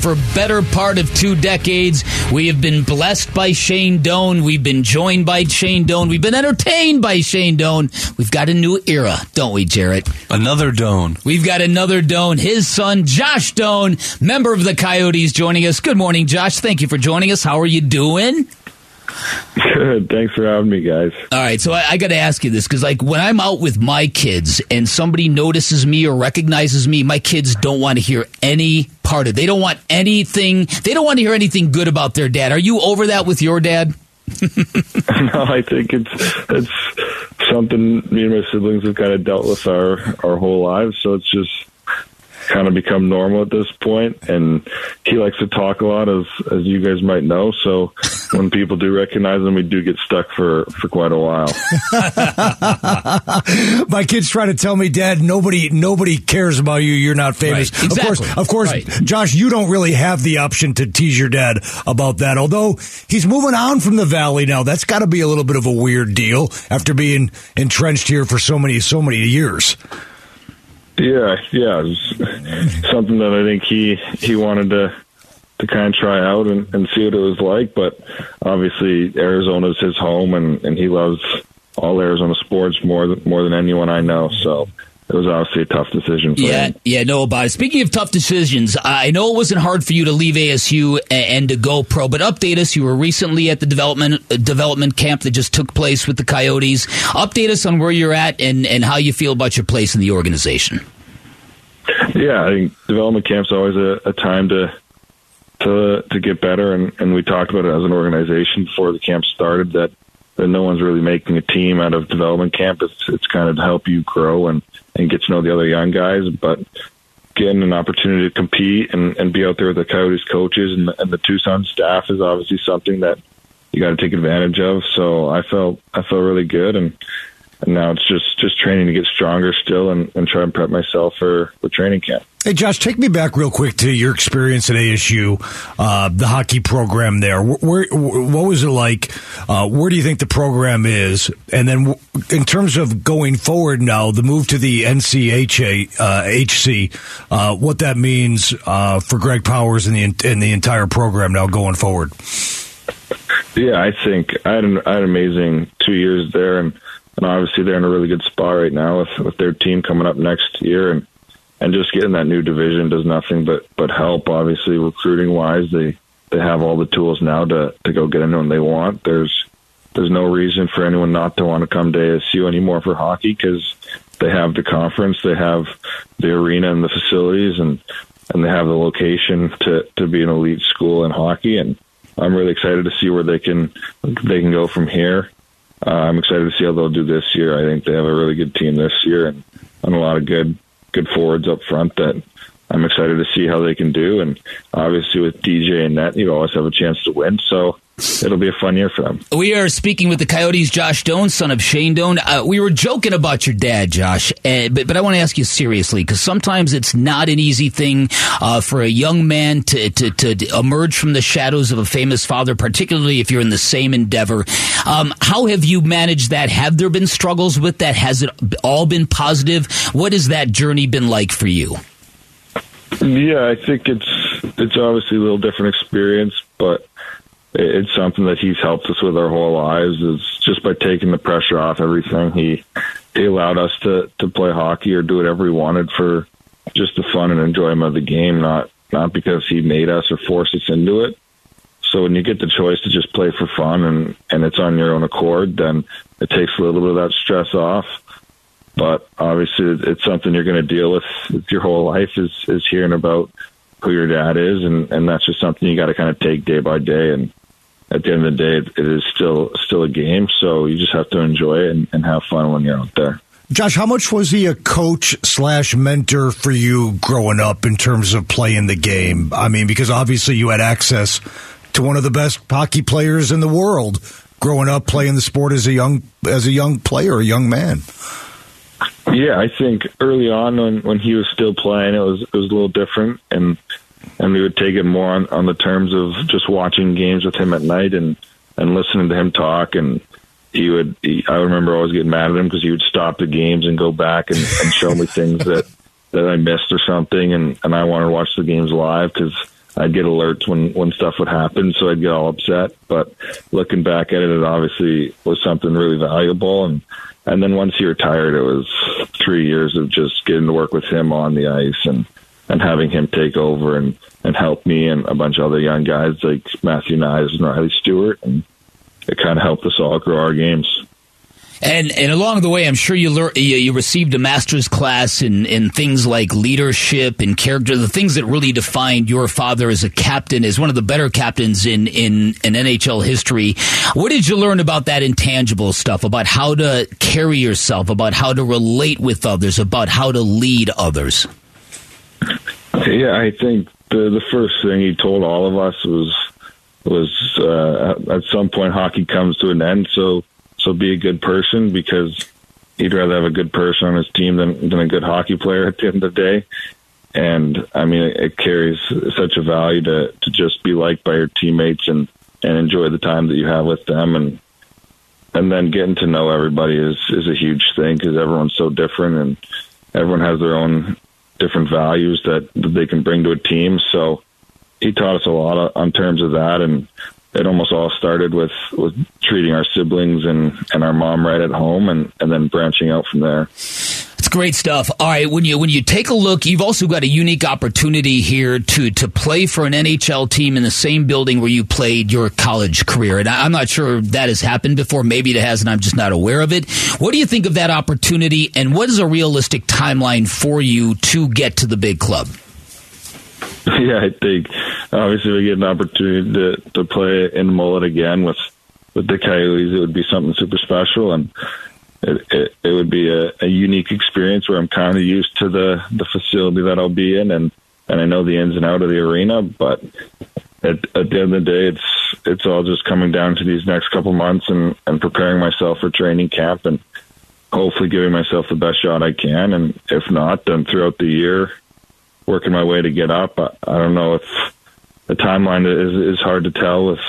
For better part of two decades, we have been blessed by Shane Doan. We've been joined by Shane Doan. We've been entertained by Shane Doan. We've got a new era, don't we, Jarrett? Another Doan. We've got another Doan. His son, Josh Doan, member of the Coyotes, joining us. Good morning, Josh. Thank you for joining us. How are you doing? Good. Thanks for having me, guys. All right. So I, I got to ask you this because, like, when I'm out with my kids and somebody notices me or recognizes me, my kids don't want to hear any part of it. They don't want anything. They don't want to hear anything good about their dad. Are you over that with your dad? no, I think it's it's something me and my siblings have kind of dealt with our our whole lives. So it's just kind of become normal at this point and he likes to talk a lot as as you guys might know so when people do recognize them, we do get stuck for for quite a while my kids try to tell me dad nobody nobody cares about you you're not famous right. exactly. of course of course right. josh you don't really have the option to tease your dad about that although he's moving on from the valley now that's got to be a little bit of a weird deal after being entrenched here for so many so many years yeah, yeah, something that I think he he wanted to to kind of try out and, and see what it was like. But obviously, Arizona is his home, and and he loves all Arizona sports more than more than anyone I know. So it was obviously a tough decision. yeah, him. yeah, no about it. Speaking of tough decisions, I know it wasn't hard for you to leave ASU and, to go pro, but update us. You were recently at the development uh, development camp that just took place with the Coyotes. Update us on where you're at and and how you feel about your place in the organization. Yeah, I think development camp's always a, a time to to to get better, and, and we talked about it as an organization before the camp started that that no one's really making a team out of development camp. It's it's kind of to help you grow and and get to know the other young guys, but getting an opportunity to compete and, and be out there with the Coyotes coaches and, and the Tucson staff is obviously something that you got to take advantage of. So I felt I felt really good, and and now it's just just training to get stronger still and, and try and prep myself for for training camp. Hey Josh, take me back real quick to your experience at ASU, uh, the hockey program there. Where, where, what was it like? Uh, where do you think the program is? And then, in terms of going forward now, the move to the NCHA uh, HC, uh, what that means uh, for Greg Powers and the and the entire program now going forward. Yeah, I think I had an, I had an amazing two years there, and and obviously they're in a really good spot right now with with their team coming up next year and and just getting that new division does nothing but but help obviously recruiting wise they they have all the tools now to to go get anyone they want. There's there's no reason for anyone not to want to come to ASU anymore for hockey because they have the conference they have the arena and the facilities and and they have the location to to be an elite school in hockey and I'm really excited to see where they can they can go from here uh, I'm excited to see how they'll do this year. I think they have a really good team this year and, and a lot of good good forwards up front that I'm excited to see how they can do. And obviously with DJ and Net, you always have a chance to win. So it'll be a fun year for them. We are speaking with the Coyotes' Josh Doan, son of Shane Doan. Uh, we were joking about your dad, Josh, uh, but, but I want to ask you seriously because sometimes it's not an easy thing uh, for a young man to, to, to, emerge from the shadows of a famous father, particularly if you're in the same endeavor. Um, how have you managed that? Have there been struggles with that? Has it all been positive? What has that journey been like for you? Yeah, I think it's it's obviously a little different experience, but it's something that he's helped us with our whole lives is just by taking the pressure off everything. He he allowed us to to play hockey or do whatever we wanted for just the fun and enjoyment of the game not not because he made us or forced us into it. So when you get the choice to just play for fun and and it's on your own accord then it takes a little bit of that stress off but obviously it's something you're going to deal with, your whole life is is hearing about who your dad is and and that's just something you got to kind of take day by day and at the end of the day, it is still still a game. So you just have to enjoy it and, and have fun when you're out there. Josh, how much was he a coach slash mentor for you growing up in terms of playing the game? I mean, because obviously you had access to one of the best hockey players in the world growing up playing the sport as a young as a young player, a young man. Yeah, I think early on when when he was still playing, it was it was a little different, and and we would take it more on, on the terms of just watching games with him at night and and listening to him talk. And he would he, I remember always getting mad at him because he would stop the games and go back and, and show me things that that I missed or something. And and I wanted to watch the games live because I'd get alerts when when stuff would happen, so I'd get all upset. But looking back at it, it obviously was something really valuable. And and then once he retired, it was three years of just getting to work with him on the ice and and having him take over and and help me and a bunch of other young guys like Matthew Knies and Riley Stewart, and it kind of helped us all grow our games. And and along the way, I'm sure you lear- you, you received a master's class in, in things like leadership and character, the things that really defined your father as a captain, as one of the better captains in, in, in NHL history. What did you learn about that intangible stuff, about how to carry yourself, about how to relate with others, about how to lead others? Yeah, I think the the first thing he told all of us was was uh, at some point hockey comes to an end, so so be a good person because he'd rather have a good person on his team than than a good hockey player at the end of the day. And I mean, it, it carries such a value to to just be liked by your teammates and and enjoy the time that you have with them and and then getting to know everybody is is a huge thing because everyone's so different and everyone has their own different values that, that they can bring to a team. So he taught us a lot on terms of that and it almost all started with with treating our siblings and and our mom right at home and and then branching out from there it's great stuff. All right, when you when you take a look, you've also got a unique opportunity here to to play for an NHL team in the same building where you played your college career. And I'm not sure that has happened before. Maybe it has, and I'm just not aware of it. What do you think of that opportunity, and what is a realistic timeline for you to get to the big club? Yeah, I think obviously we get an opportunity to to play in Mullett again with with the Coyotes. It would be something super special, and it it, it would be a, a unique experience where I'm kind of used to the the facility that I'll be in, and and I know the ins and out of the arena. But at at the end of the day, it's it's all just coming down to these next couple months and and preparing myself for training camp and hopefully giving myself the best shot I can. And if not, then throughout the year working my way to get up. I, I don't know if the timeline is is hard to tell with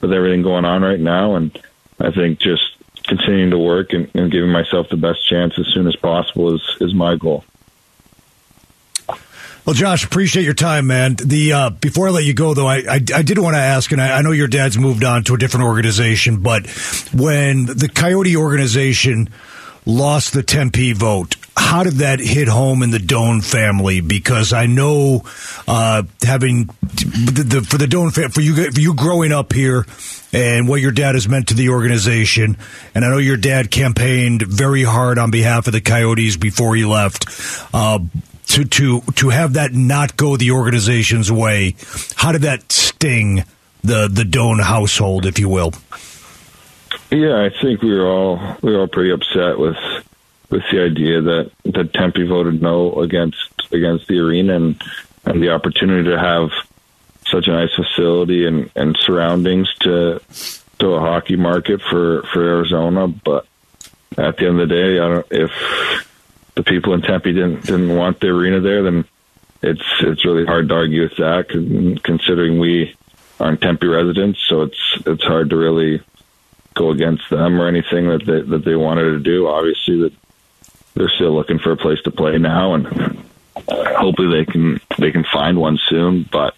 with everything going on right now, and I think just continuing to work and, and giving myself the best chance as soon as possible is is my goal. Well, Josh, appreciate your time, man. The uh, before I let you go, though, I I, I did want to ask, and I, I, know your dad's moved on to a different organization, but when the Coyote organization lost the Tempe vote, how did that hit home in the Doan family? Because I know uh, having the, the, for the Doan for you for you growing up here and what your dad has meant to the organization, and I know your dad campaigned very hard on behalf of the Coyotes before he left. Uh, to to to have that not go the organization's way, how did that sting the the Doan household, if you will? Yeah, I think we were all we were all pretty upset with with the idea that that Tempe voted no against against the arena and and the opportunity to have such a nice facility and and surroundings to to a hockey market for for Arizona. But at the end of the day, I don't if the people in Tempe didn't didn't want the arena there, then it's it's really hard to argue with that, considering we aren't Tempe residents. So it's it's hard to really go against them or anything that they, that they wanted to do. Obviously, that they're still looking for a place to play now, and hopefully they can they can find one soon. But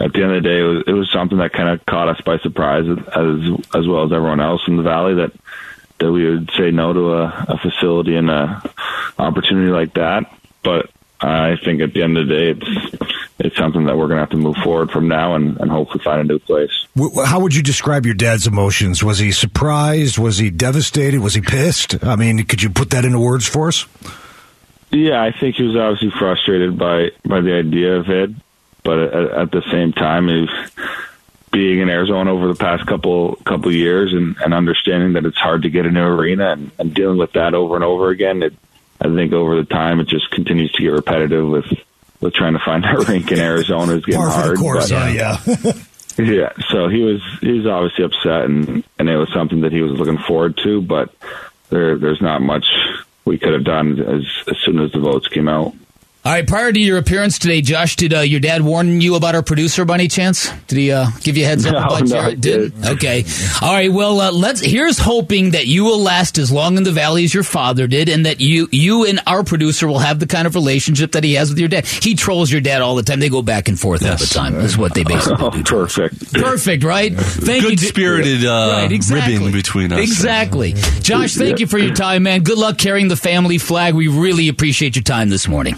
at the end of the day, it was, it was something that kind of caught us by surprise, as as well as everyone else in the valley that that we would say no to a, a facility and a opportunity like that. But I think at the end of the day, it's it's something that we're going to have to move forward from now and, and hopefully find a new place. How would you describe your dad's emotions? Was he surprised? Was he devastated? Was he pissed? I mean, could you put that into words for us? Yeah, I think he was obviously frustrated by by the idea of it, but at, at the same time, he being in Arizona over the past couple couple years and, and understanding that it's hard to get a new arena and, and dealing with that over and over again. It, I think over the time it just continues to get repetitive with with trying to find a rink in Arizona is getting hard. Course, but, uh, yeah. yeah. So he was he was obviously upset, and and it was something that he was looking forward to, but there there's not much we could have done as as soon as the votes came out. All right. Prior to your appearance today, Josh, did uh, your dad warn you about our producer by any chance? Did he uh, give you a heads up No, about no, Jared? he didn't. Okay. All right. Well, uh, let's. Here's hoping that you will last as long in the valley as your father did, and that you you and our producer will have the kind of relationship that he has with your dad. He trolls your dad all the time. They go back and forth all the time. That's what they basically Oh, do. perfect. Perfect, right? Thank you. Good spirited uh, Right, exactly. ribbing between us. Exactly. Josh, thank you for your time, man. Good luck carrying the family flag. We really appreciate your time this morning.